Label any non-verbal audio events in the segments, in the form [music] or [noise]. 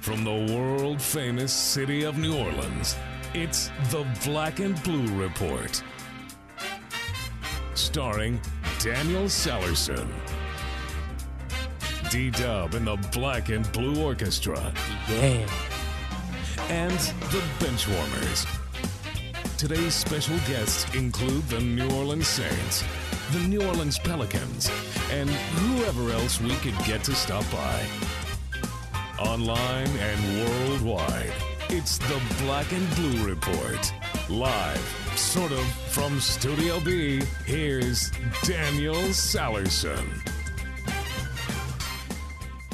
From the world famous city of New Orleans, it's the Black and Blue Report. Starring Daniel Sallerson. D Dub and the Black and Blue Orchestra. Yeah. And the Benchwarmers. Today's special guests include the New Orleans Saints, the New Orleans Pelicans, and whoever else we could get to stop by. Online and worldwide, it's the Black and Blue Report. Live, sort of, from Studio B, here's Daniel Sallerson.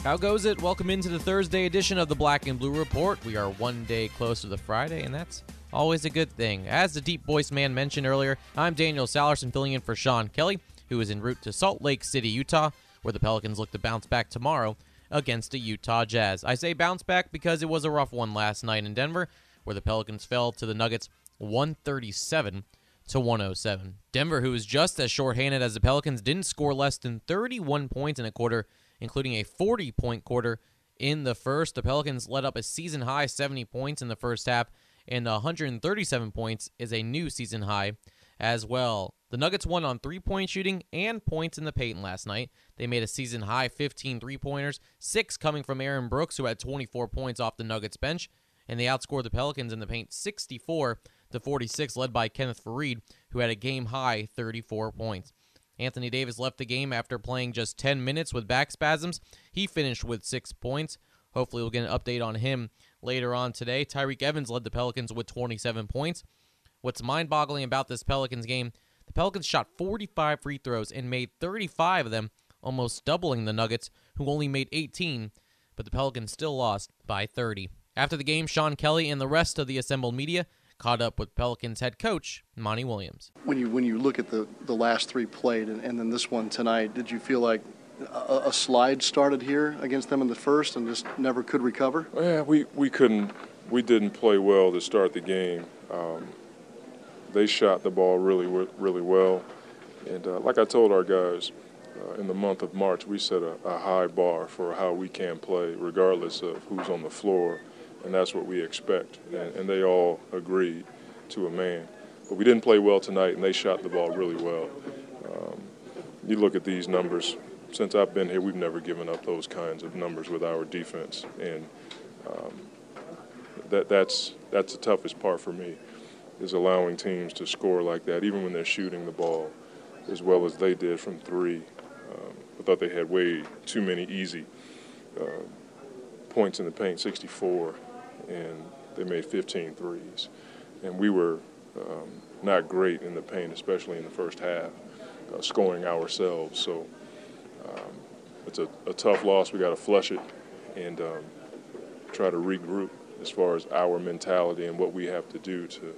How goes it? Welcome into the Thursday edition of the Black and Blue Report. We are one day closer to the Friday, and that's always a good thing. As the deep voice man mentioned earlier, I'm Daniel Sallerson filling in for Sean Kelly, who is en route to Salt Lake City, Utah, where the Pelicans look to bounce back tomorrow against the Utah Jazz. I say bounce back because it was a rough one last night in Denver, where the Pelicans fell to the Nuggets 137 to 107. Denver, who was just as shorthanded as the Pelicans, didn't score less than 31 points in a quarter, including a 40 point quarter in the first. The Pelicans led up a season high 70 points in the first half, and 137 points is a new season high as well. The Nuggets won on three point shooting and points in the paint last night. They made a season high 15 three pointers, six coming from Aaron Brooks, who had 24 points off the Nuggets bench, and they outscored the Pelicans in the paint 64 to 46, led by Kenneth Faried, who had a game high 34 points. Anthony Davis left the game after playing just 10 minutes with back spasms. He finished with six points. Hopefully, we'll get an update on him later on today. Tyreke Evans led the Pelicans with 27 points. What's mind boggling about this Pelicans game, the Pelicans shot 45 free throws and made 35 of them, almost doubling the Nuggets, who only made 18, but the Pelicans still lost by 30. After the game, Sean Kelly and the rest of the assembled media caught up with Pelicans head coach Monty Williams. When you when you look at the, the last three played and, and then this one tonight, did you feel like a, a, slide started here against them in the first and just never could recover? Yeah, we, we couldn't. We didn't play well to start the game. Um, they shot the ball really really well, and uh, like I told our guys. Uh, in the month of March, we set a, a high bar for how we can play, regardless of who's on the floor and that's what we expect. And, and, they all agreed to a man. But we didn't play well tonight, and they shot the ball really well. Um, you look at these numbers. Since I've been here, we've never given up those kinds of numbers with our defense, and um, that that's that's the toughest part for me, is allowing teams to score like that, even when they're shooting the ball as well as they did from three. Um, I thought they had way too many easy uh, points in the paint, 64 and they made 15 threes. And we were um, not great in the paint, especially in the first half, uh, scoring ourselves. So um, it's a, a, tough loss. We got to flush it and um, try to regroup as far as our mentality and what we have to do to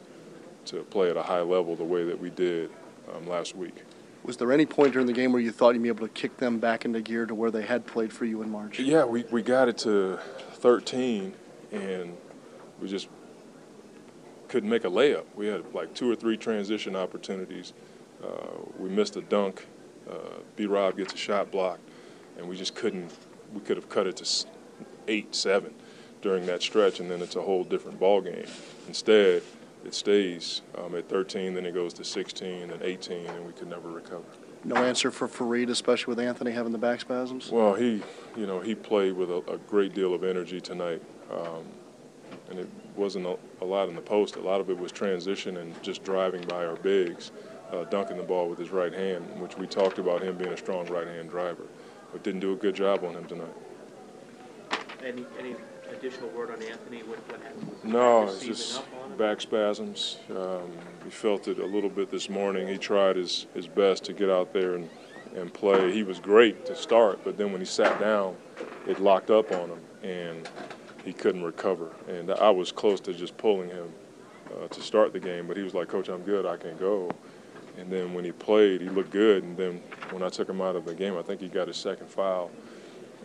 to play at a high level the way that we did um, last week. Was there any point during the game where you thought you'd be able to kick them back into gear to where they had played for you in March? Yeah, we, we got it to 13 and we just couldn't make a layup. We had like two or three transition opportunities. Uh, we missed a dunk. Uh, B. Rob gets a shot blocked, and we just couldn't. We could have cut it to eight, seven during that stretch, and then it's a whole different ball game. Instead, it stays um, at 13, then it goes to 16, then 18, and we could never recover. No answer for Faried, especially with Anthony having the back spasms. Well, he, you know, he played with a, a great deal of energy tonight. Um, and it wasn't a, a, lot in the post. A lot of it was transition and just driving by our bigs, uh, dunking the ball with his right hand, which we talked about him being a strong right-hand driver, but didn't do a good job on him tonight. Any, any additional word on Anthony? What, what happened? No, it's just back spasms. Um, he felt it a little bit this morning. He tried his, his best to get out there and, and play. He was great to start, but then when he sat down, it locked up on him. And he couldn't recover. And I was close to just pulling him uh, to start the game, but he was like, Coach, I'm good, I can go. And then when he played, he looked good. And then when I took him out of the game, I think he got his second foul.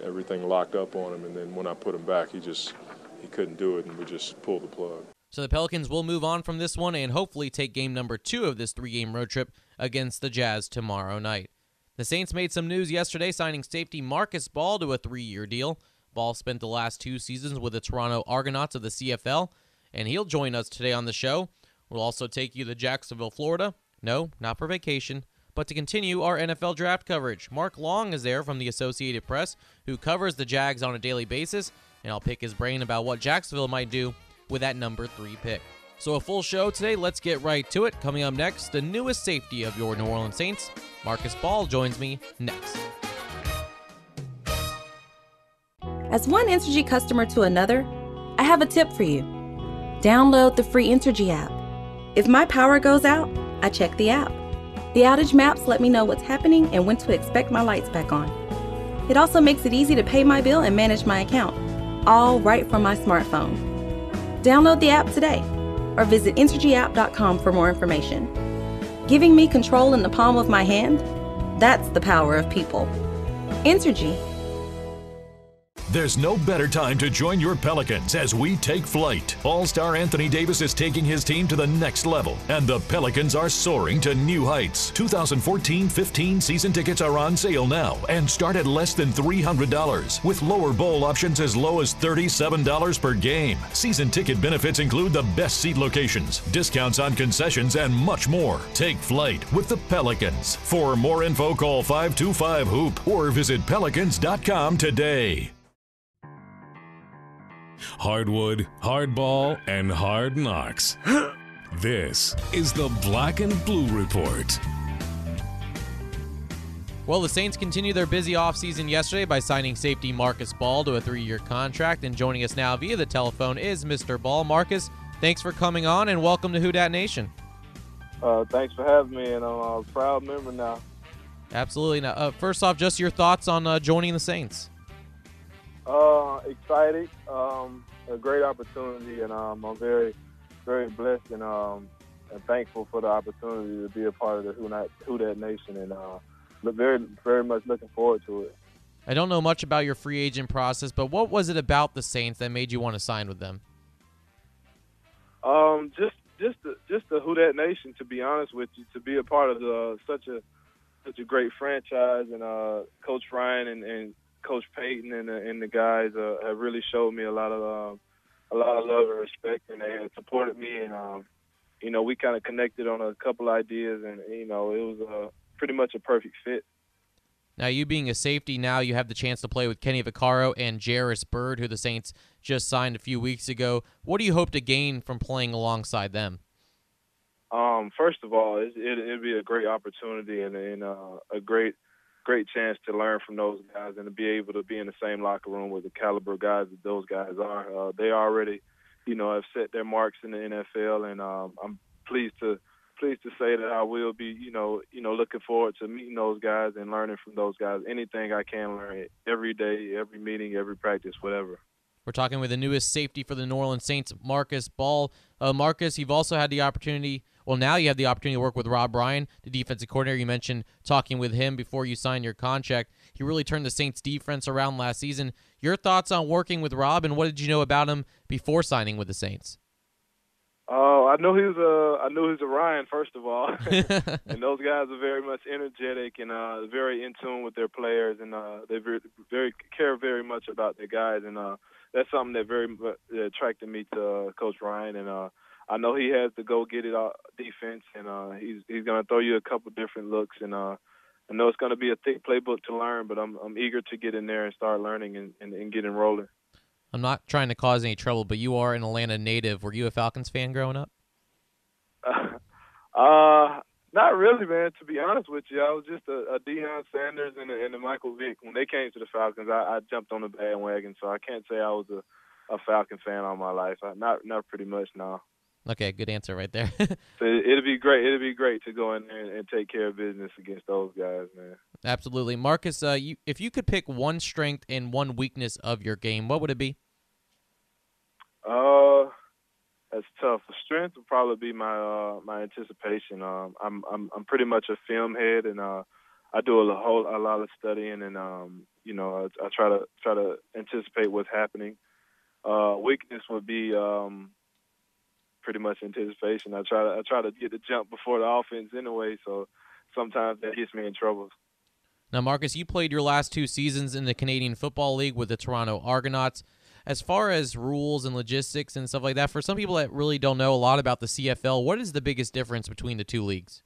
Everything locked up on him. And then when I put him back, he just he couldn't do it, and we just pulled the plug. So the Pelicans will move on from this one and hopefully take game number two of this three-game road trip against the Jazz tomorrow night. The Saints made some news yesterday, signing safety Marcus Ball to a three-year deal. Ball spent the last two seasons with the Toronto Argonauts of the CFL, and he'll join us today on the show. We'll also take you to Jacksonville, Florida. No, not for vacation, but to continue our NFL draft coverage. Mark Long is there from the Associated Press, who covers the Jags on a daily basis, and I'll pick his brain about what Jacksonville might do with that number three pick. So, a full show today. Let's get right to it. Coming up next, the newest safety of your New Orleans Saints, Marcus Ball, joins me next. As one Entergy customer to another, I have a tip for you. Download the free Entergy app. If my power goes out, I check the app. The outage maps let me know what's happening and when to expect my lights back on. It also makes it easy to pay my bill and manage my account, all right from my smartphone. Download the app today or visit EntergyApp.com for more information. Giving me control in the palm of my hand? That's the power of people. Entergy there's no better time to join your Pelicans as we take flight. All star Anthony Davis is taking his team to the next level, and the Pelicans are soaring to new heights. 2014 15 season tickets are on sale now and start at less than $300, with lower bowl options as low as $37 per game. Season ticket benefits include the best seat locations, discounts on concessions, and much more. Take flight with the Pelicans. For more info, call 525 Hoop or visit pelicans.com today hardwood, hardball, and hard knocks. this is the Black and Blue Report. Well, the Saints continue their busy offseason yesterday by signing safety Marcus Ball to a three year contract. And joining us now via the telephone is Mr. Ball. Marcus, thanks for coming on and welcome to Who Dat Nation. Uh, thanks for having me, and I'm a proud member now. Absolutely. Now, uh, first off, just your thoughts on uh, joining the Saints. Uh, excited. Um, a great opportunity, and um, I'm very, very blessed and um, and thankful for the opportunity to be a part of the Who, Not, Who That Nation, and uh, look very, very much looking forward to it. I don't know much about your free agent process, but what was it about the Saints that made you want to sign with them? Um, just, just, the, just the Who That Nation. To be honest with you, to be a part of the, such a, such a great franchise, and uh, Coach Ryan and, and Coach Payton and the, and the guys uh, have really showed me a lot of um, a lot of love and respect, and they have supported me. And um, you know, we kind of connected on a couple ideas, and you know, it was uh, pretty much a perfect fit. Now, you being a safety, now you have the chance to play with Kenny Vaccaro and Jairus Byrd, who the Saints just signed a few weeks ago. What do you hope to gain from playing alongside them? Um, first of all, it, it, would be a great opportunity and, and uh, a great great chance to learn from those guys and to be able to be in the same locker room with the caliber guys that those guys are. Uh, they already, you know, have set their marks in the NFL, and um, I'm pleased to pleased to say that I will be, you know, you know, looking forward to meeting those guys and learning from those guys. Anything I can learn every day, every meeting, every practice, whatever. We're talking with the newest safety for the New Orleans Saints, Marcus Ball. Uh, Marcus, you've also had the opportunity well, now you have the opportunity to work with Rob Ryan, the defensive coordinator. You mentioned talking with him before you signed your contract. He really turned the Saints defense around last season. Your thoughts on working with Rob, and what did you know about him before signing with the Saints? Oh, I know he's a I knew he's a Ryan first of all, [laughs] [laughs] and those guys are very much energetic and uh, very in tune with their players, and uh, they very, very care very much about their guys, and uh, that's something that very uh, attracted me to uh, Coach Ryan, and uh, I know he has to go get it uh, defense, and uh, he's he's going to throw you a couple different looks, and uh, I know it's going to be a thick playbook to learn, but I'm I'm eager to get in there and start learning and, and, and getting rolling. I'm not trying to cause any trouble, but you are an Atlanta native. Were you a Falcons fan growing up? [laughs] uh, not really, man. To be honest with you, I was just a, a Deion Sanders and a, and a Michael Vick. When they came to the Falcons, I, I jumped on the bandwagon, so I can't say I was a, a Falcon fan all my life. I, not not pretty much now. Okay, good answer right there. [laughs] so it'd be great. It'd be great to go in there and take care of business against those guys, man. Absolutely, Marcus. Uh, you, if you could pick one strength and one weakness of your game, what would it be? Uh, that's tough. The strength would probably be my uh my anticipation. Um, I'm I'm I'm pretty much a film head, and uh, I do a whole a lot of studying, and um, you know, I, I try to try to anticipate what's happening. Uh, weakness would be um pretty much anticipation. I try to I try to get the jump before the offense anyway, so sometimes that gets me in trouble. Now, Marcus, you played your last two seasons in the Canadian Football League with the Toronto Argonauts. As far as rules and logistics and stuff like that, for some people that really don't know a lot about the CFL, what is the biggest difference between the two leagues?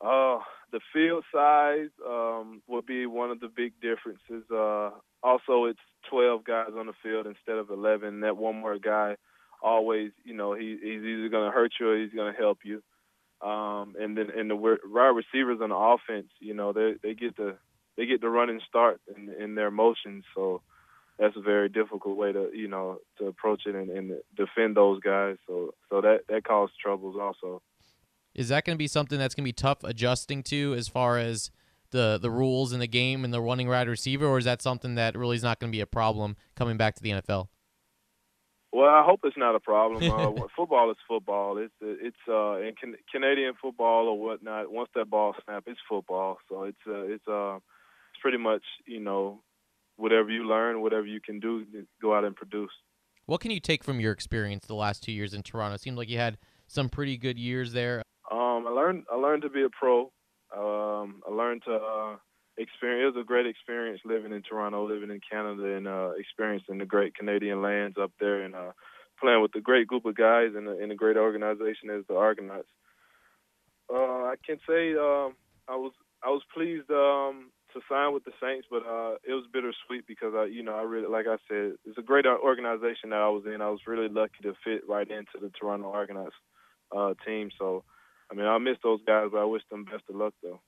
Uh, the field size um, will be one of the big differences. Uh, also, it's 12 guys on the field instead of 11. That one more guy always, you know, he, he's either going to hurt you or he's going to help you. Um, and then and the wide receivers on the offense, you know, they they get the they get the running start in, in their motions. So that's a very difficult way to you know to approach it and, and defend those guys. So so that that causes troubles also. Is that going to be something that's going to be tough adjusting to as far as the the rules in the game and the running wide receiver, or is that something that really is not going to be a problem coming back to the NFL? Well, I hope it's not a problem. Uh, [laughs] football is football. It's it's uh, in can, Canadian football or whatnot. Once that ball snaps, it's football. So it's uh, it's uh, it's pretty much you know whatever you learn, whatever you can do, go out and produce. What can you take from your experience the last two years in Toronto? It seemed like you had some pretty good years there. Um, I learned I learned to be a pro. Um, I learned to uh, experience. It was a great experience living in Toronto, living in Canada, and uh, experiencing the great Canadian lands up there, and uh, playing with a great group of guys in a, in a great organization as the Argonauts. Uh, I can say um, I was I was pleased um, to sign with the Saints, but uh, it was bittersweet because I, you know, I really, like I said, it's a great organization that I was in. I was really lucky to fit right into the Toronto Argonauts uh, team. So, I mean, I miss those guys, but I wish them best of luck though.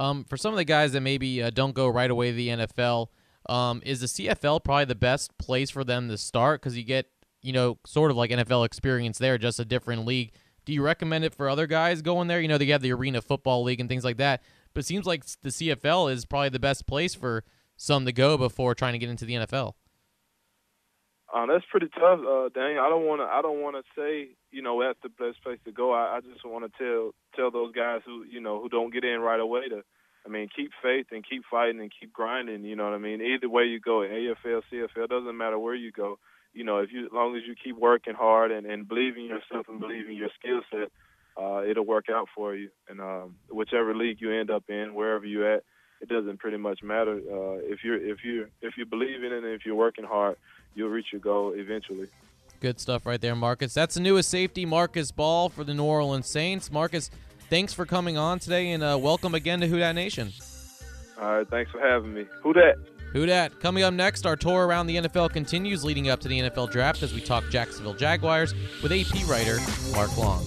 Um, for some of the guys that maybe uh, don't go right away to the NFL, um, is the CFL probably the best place for them to start because you get you know sort of like NFL experience there, just a different league. Do you recommend it for other guys going there? You know, they have the Arena Football League and things like that, but it seems like the CFL is probably the best place for some to go before trying to get into the NFL. Uh, that's pretty tough, uh, Dang. I don't want to. I don't want to say, you know, that's the best place to go. I, I just want to tell tell those guys who, you know, who don't get in right away to, I mean, keep faith and keep fighting and keep grinding. You know what I mean? Either way you go, AFL, CFL, doesn't matter where you go. You know, if you, as long as you keep working hard and and believing yourself and believing your skill set, uh, it'll work out for you. And um, whichever league you end up in, wherever you at, it doesn't pretty much matter. Uh, if you're if you if you believe in it and if you're working hard, you'll reach your goal eventually. Good stuff right there, Marcus. That's the newest safety, Marcus Ball for the New Orleans Saints. Marcus, thanks for coming on today, and uh, welcome again to Who Dat Nation. All right, thanks for having me. Who Dat? Who Dat? Coming up next, our tour around the NFL continues leading up to the NFL draft as we talk Jacksonville Jaguars with AP writer Mark Long.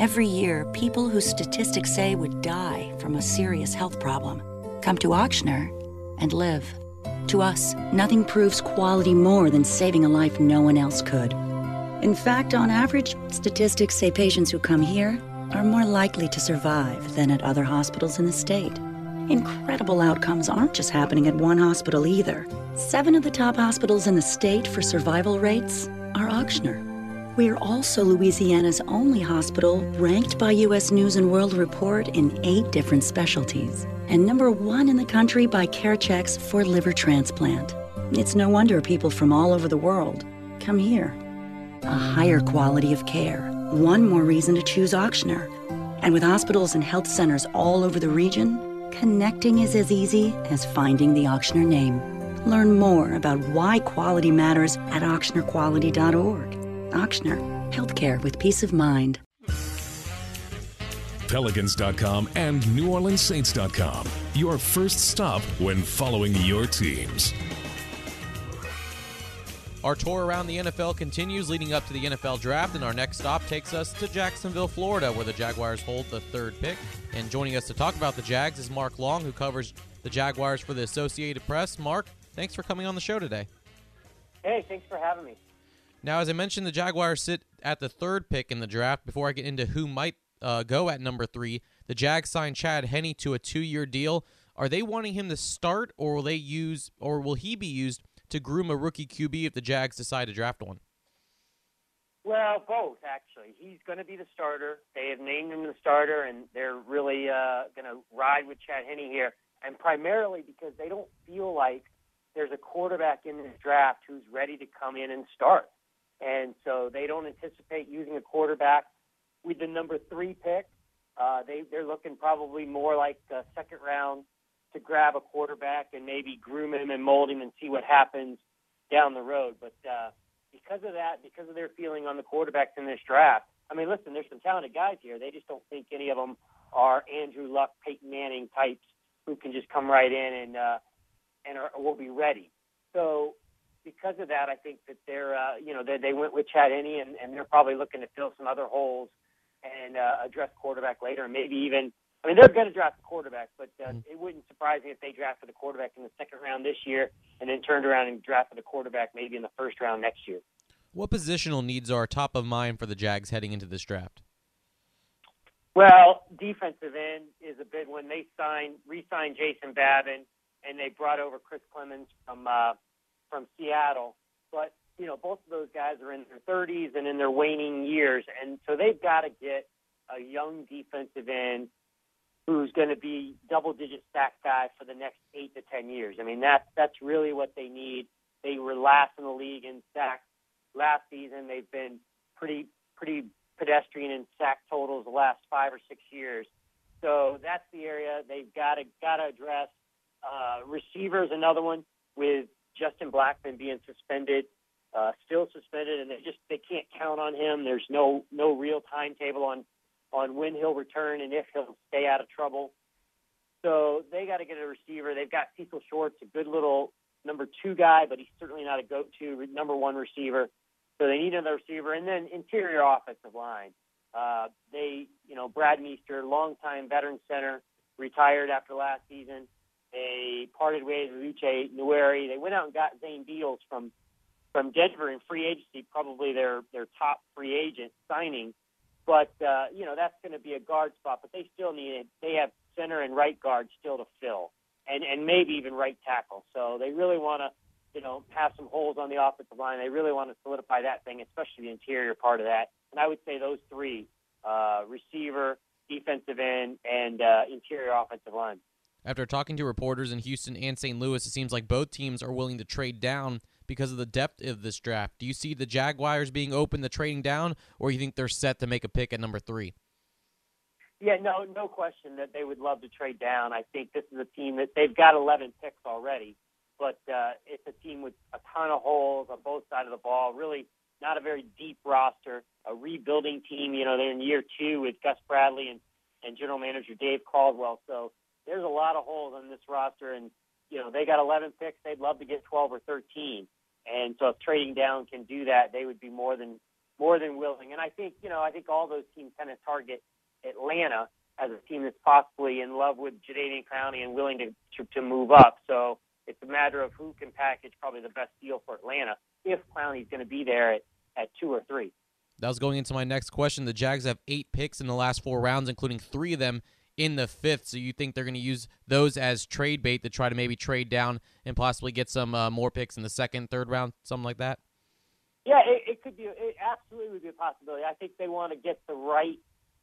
Every year, people whose statistics say would die from a serious health problem come to Ochsner and live. To us, nothing proves quality more than saving a life no one else could. In fact, on average, statistics say patients who come here are more likely to survive than at other hospitals in the state. Incredible outcomes aren't just happening at one hospital either. Seven of the top hospitals in the state for survival rates are Ochsner. We're also Louisiana's only hospital ranked by U.S. News and World Report in eight different specialties, and number one in the country by CareChex for liver transplant. It's no wonder people from all over the world come here. A higher quality of care, one more reason to choose Ochsner. And with hospitals and health centers all over the region, connecting is as easy as finding the Ochsner name. Learn more about why quality matters at ochsnerquality.org. Ochsner, healthcare with peace of mind. Pelicans.com and NewOrleansSaints.com. Your first stop when following your teams. Our tour around the NFL continues leading up to the NFL draft, and our next stop takes us to Jacksonville, Florida, where the Jaguars hold the third pick. And joining us to talk about the Jags is Mark Long, who covers the Jaguars for the Associated Press. Mark, thanks for coming on the show today. Hey, thanks for having me. Now, as I mentioned, the Jaguars sit at the third pick in the draft. Before I get into who might uh, go at number three, the Jags signed Chad Henne to a two-year deal. Are they wanting him to start, or will they use, or will he be used to groom a rookie QB if the Jags decide to draft one? Well, both actually. He's going to be the starter. They have named him the starter, and they're really uh, going to ride with Chad Henne here, and primarily because they don't feel like there's a quarterback in this draft who's ready to come in and start. And so they don't anticipate using a quarterback with the number three pick, uh, they they're looking probably more like a second round to grab a quarterback and maybe groom him and mold him and see what happens down the road. But uh, because of that, because of their feeling on the quarterbacks in this draft, I mean, listen, there's some talented guys here. They just don't think any of them are Andrew Luck, Peyton Manning types who can just come right in and uh, and are, will be ready. So because of that, I think that they're uh, you know they, they went with Chad Henne and, and they're probably looking to fill some other holes and uh, address quarterback later, and maybe even. I mean, they're going to draft a quarterback, but uh, it wouldn't surprise me if they drafted a quarterback in the second round this year, and then turned around and drafted a quarterback maybe in the first round next year. What positional needs are top of mind for the Jags heading into this draft? Well, defensive end is a big one. They signed, re-signed Jason Babin, and they brought over Chris Clemons from uh, from Seattle. But you know, both of those guys are in their 30s and in their waning years, and so they've got to get a young defensive end who's going to be double-digit sack guy for the next eight to ten years. I mean, that's that's really what they need. They were last in the league in sacks last season. They've been pretty pretty pedestrian in sack totals the last five or six years. So that's the area they've got to got to address. Uh, receivers, another one with Justin Blackmon being suspended, uh, still suspended, and they just they can't count on him. There's no no real timetable on on when he'll return and if he'll stay out of trouble. So they got to get a receiver. They've got Cecil Shorts, a good little number two guy, but he's certainly not a go-to number one receiver. So they need another receiver, and then interior offensive line. Uh, they, you know, Brad Meester, longtime veteran center, retired after last season. They parted ways with Uche Nwaneri. They went out and got Zane Beadles from from Denver in free agency, probably their their top free agent signing. But uh, you know that's going to be a guard spot. But they still need it. They have center and right guard still to fill, and and maybe even right tackle. So they really want to you know have some holes on the offensive line. They really want to solidify that thing, especially the interior part of that. And I would say those three: uh, receiver, defensive end, and uh, interior offensive line. After talking to reporters in Houston and St. Louis, it seems like both teams are willing to trade down because of the depth of this draft. Do you see the Jaguars being open to trading down, or you think they're set to make a pick at number three? Yeah, no, no question that they would love to trade down. I think this is a team that they've got 11 picks already, but uh, it's a team with a ton of holes on both sides of the ball. Really, not a very deep roster. A rebuilding team. You know, they're in year two with Gus Bradley and and general manager Dave Caldwell. So there's a lot of holes on this roster, and you know they got 11 picks. They'd love to get 12 or 13, and so if trading down can do that, they would be more than more than willing. And I think you know I think all those teams kind of target Atlanta as a team that's possibly in love with Jadeveon Clowney and willing to, to to move up. So it's a matter of who can package probably the best deal for Atlanta if Clowney's going to be there at at two or three. That was going into my next question. The Jags have eight picks in the last four rounds, including three of them in the fifth. So you think they're going to use those as trade bait to try to maybe trade down and possibly get some uh, more picks in the second, third round, something like that? Yeah, it, it could be. It absolutely would be a possibility. I think they want to get the right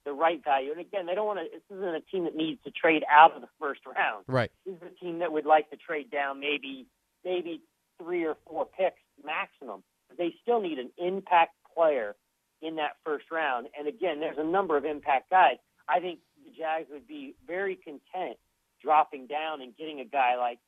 the right value. And again, they don't want to. This isn't a team that needs to trade out of the first round. Right. This is a team that would like to trade down maybe maybe three or four picks maximum. They still need an impact player in that first round. And again, there's a number of impact guys. I think the Jags would be very content dropping down and getting a guy like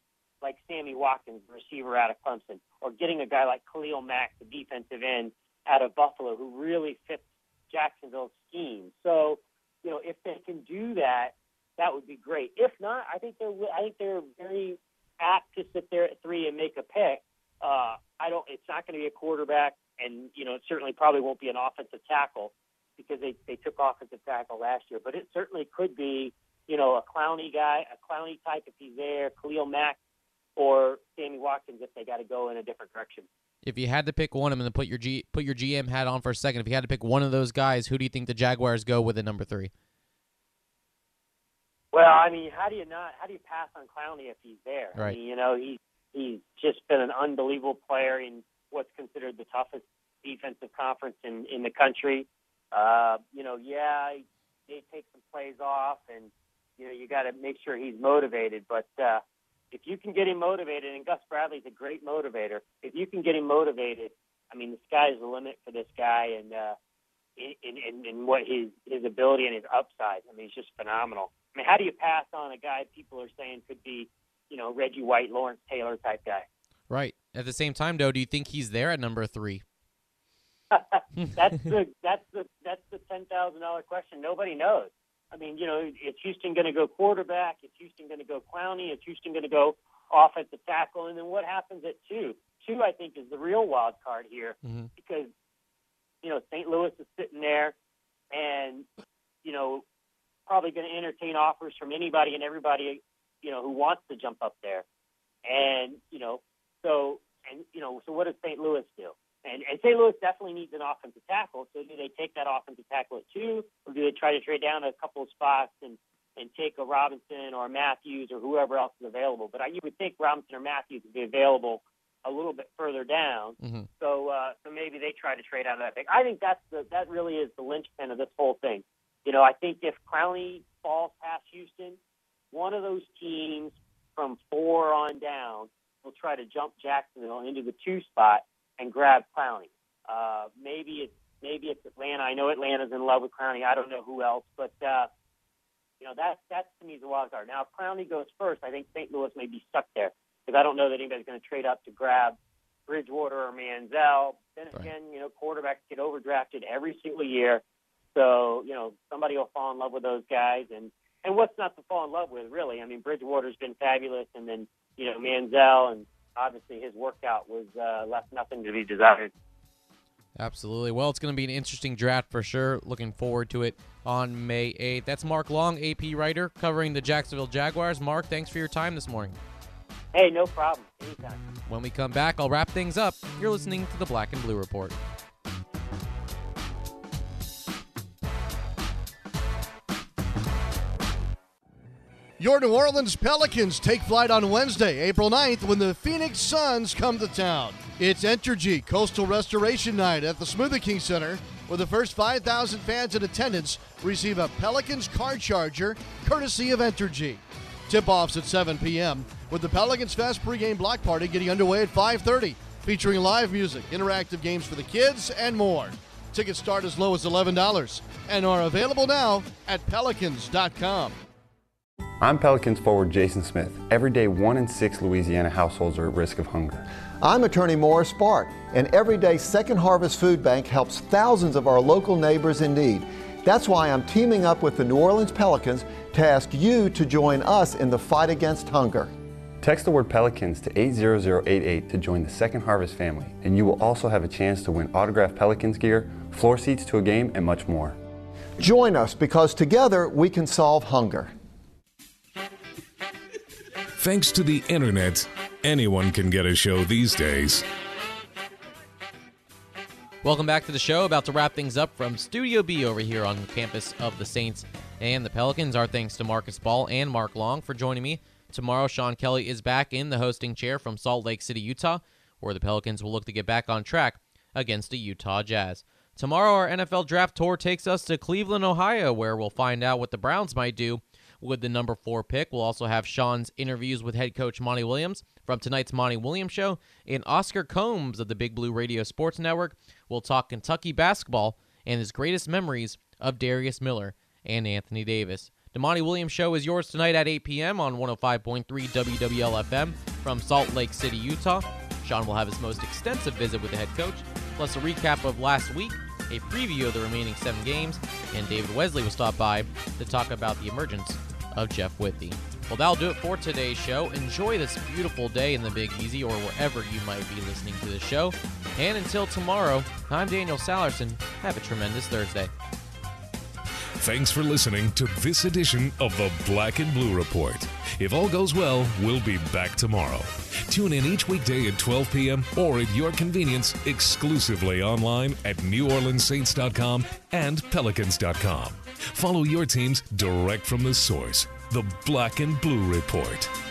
like Sammy Watkins, receiver out of Clemson, or getting a guy like Khalil Mack, the defensive end out of Buffalo, who really fits Jacksonville's scheme. So, you know, if they can do that, that would be great. If not, I think they're I think they're very apt to sit there at three and make a pick. Uh, I don't. It's not going to be a quarterback, and you know, it certainly probably won't be an offensive tackle because they they took offensive tackle last year. But it certainly could be, you know, a Clowney guy, a Clowney type if he's there, Khalil Mack, or Sammy Watkins if they got to go in a different direction. If you had to pick one, I'm going to put your G, put your GM hat on for a second. If you had to pick one of those guys, who do you think the Jaguars go with at number three? Well, I mean, how do you not? How do you pass on Clowney if he's there? Right. I mean, you know, he's he's just been an unbelievable player in what's considered the toughest defensive conference in in the country. Uh, you know, yeah, they take some plays off, and you know, you got to make sure he's motivated. But uh, if you can get him motivated, and Gus Bradley's a great motivator, if you can get him motivated, I mean, the sky's the limit for this guy, and uh, in, in, in what his his ability and his upside. I mean, he's just phenomenal. I mean, how do you pass on a guy people are saying could be, you know, Reggie White, Lawrence Taylor type guy? Right. At the same time, though, do you think he's there at number three? [laughs] that's [laughs] the that's the that's the ten thousand dollar question. Nobody knows. I mean, you know, is Houston going to go quarterback? Is Houston going to go Clowney? Is Houston going to go offensive tackle? And then what happens at two? Two, I think, is the real wild card here mm-hmm. because you know St. Louis is sitting there, and you know probably going to entertain offers from anybody and everybody, you know, who wants to jump up there. And you know, so and you know, so what does St. Louis do? And, and St. Louis definitely needs an offensive tackle. So do they take that offensive tackle at two, or do they try to trade down a couple of spots and and take a Robinson or a Matthews or whoever else is available? But I, you would think Robinson or Matthews would be available a little bit further down. Mm-hmm. So uh, so maybe they try to trade out of that pick. I think that's the that really is the linchpin of this whole thing. You know, I think if Clowney falls past Houston, one of those teams from four on down will try to jump Jacksonville into the two spot and grab Clowney. Uh, maybe it's maybe it's Atlanta. I know Atlanta's in love with Clowney. I don't know who else, but uh, you know that that to me is a wild card. Now, if Clowney goes first, I think St. Louis may be stuck there because I don't know that anybody's going to trade up to grab Bridgewater or Manziel. Then Right. again, you know, quarterbacks get overdrafted every single year, so you know somebody will fall in love with those guys. And and what's not to fall in love with, really? I mean, Bridgewater's been fabulous, and then you know Manziel and obviously his workout was uh, left nothing to be desired. Absolutely. Well, it's going to be an interesting draft for sure. Looking forward to it on May 8th. That's Mark Long, AP writer, covering the Jacksonville Jaguars. Mark, thanks for your time this morning. Hey, no problem. Anytime. When we come back, I'll wrap things up. You're listening to the Black and Blue Report. Your New Orleans Pelicans take flight on Wednesday, April 9th, when the Phoenix Suns come to town. It's Entergy Coastal Restoration Night at the Smoothie King Center, where the first 5,000 fans in attendance receive a Pelicans card charger courtesy of Entergy. Tip-offs at 7 p.m. with the Pelicans Fest pregame block party getting underway at 5:30, featuring live music, interactive games for the kids, and more. Tickets start as low as $11 and are available now at pelicans.com. I'm Pelicans forward Jason Smith. Every day, one in six Louisiana households are at risk of hunger. I'm attorney Morris Bart, and every day Second Harvest Food Bank helps thousands of our local neighbors in need. That's why I'm teaming up with the New Orleans Pelicans to ask you to join us in the fight against hunger. Text the word Pelicans to 80088 to join the Second Harvest family, and you will also have a chance to win autographed Pelicans gear, floor seats to a game, and much more. Join us because together we can solve hunger. Thanks to the internet, anyone can get a show these days. Welcome back to the show. About to wrap things up from Studio B over here on the campus of the Saints and the Pelicans. Our thanks to Marcus Ball and Mark Long for joining me. Tomorrow, Sean Kelly is back in the hosting chair from Salt Lake City, Utah, where the Pelicans will look to get back on track against the Utah Jazz. Tomorrow, our NFL draft tour takes us to Cleveland, Ohio, where we'll find out what the Browns might do with the number four pick. We'll also have Sean's interviews with head coach Monty Williams from tonight's Monty Williams show. And Oscar Combs of the Big Blue Radio Sports Network will talk Kentucky basketball and his greatest memories of Darius Miller and Anthony Davis. The Monty Williams show is yours tonight at 8 p.m. on 105.3 WWL FM from Salt Lake City, Utah. Sean will have his most extensive visit with the head coach, plus a recap of last week, a preview of the remaining seven games, and David Wesley will stop by to talk about the emergence of Jeff Withey. Well, that'll do it for today's show. Enjoy this beautiful day in the Big Easy or wherever you might be listening to the show. And until tomorrow, I'm Daniel Sallerson. Have a tremendous Thursday. Thanks for listening to this edition of the Black and Blue Report. If all goes well, we'll be back tomorrow. Tune in each weekday at 12 p.m. or at your convenience exclusively online at NewOrleansSaints.com and Pelicans.com. Follow your teams direct from the source, the Black and Blue Report.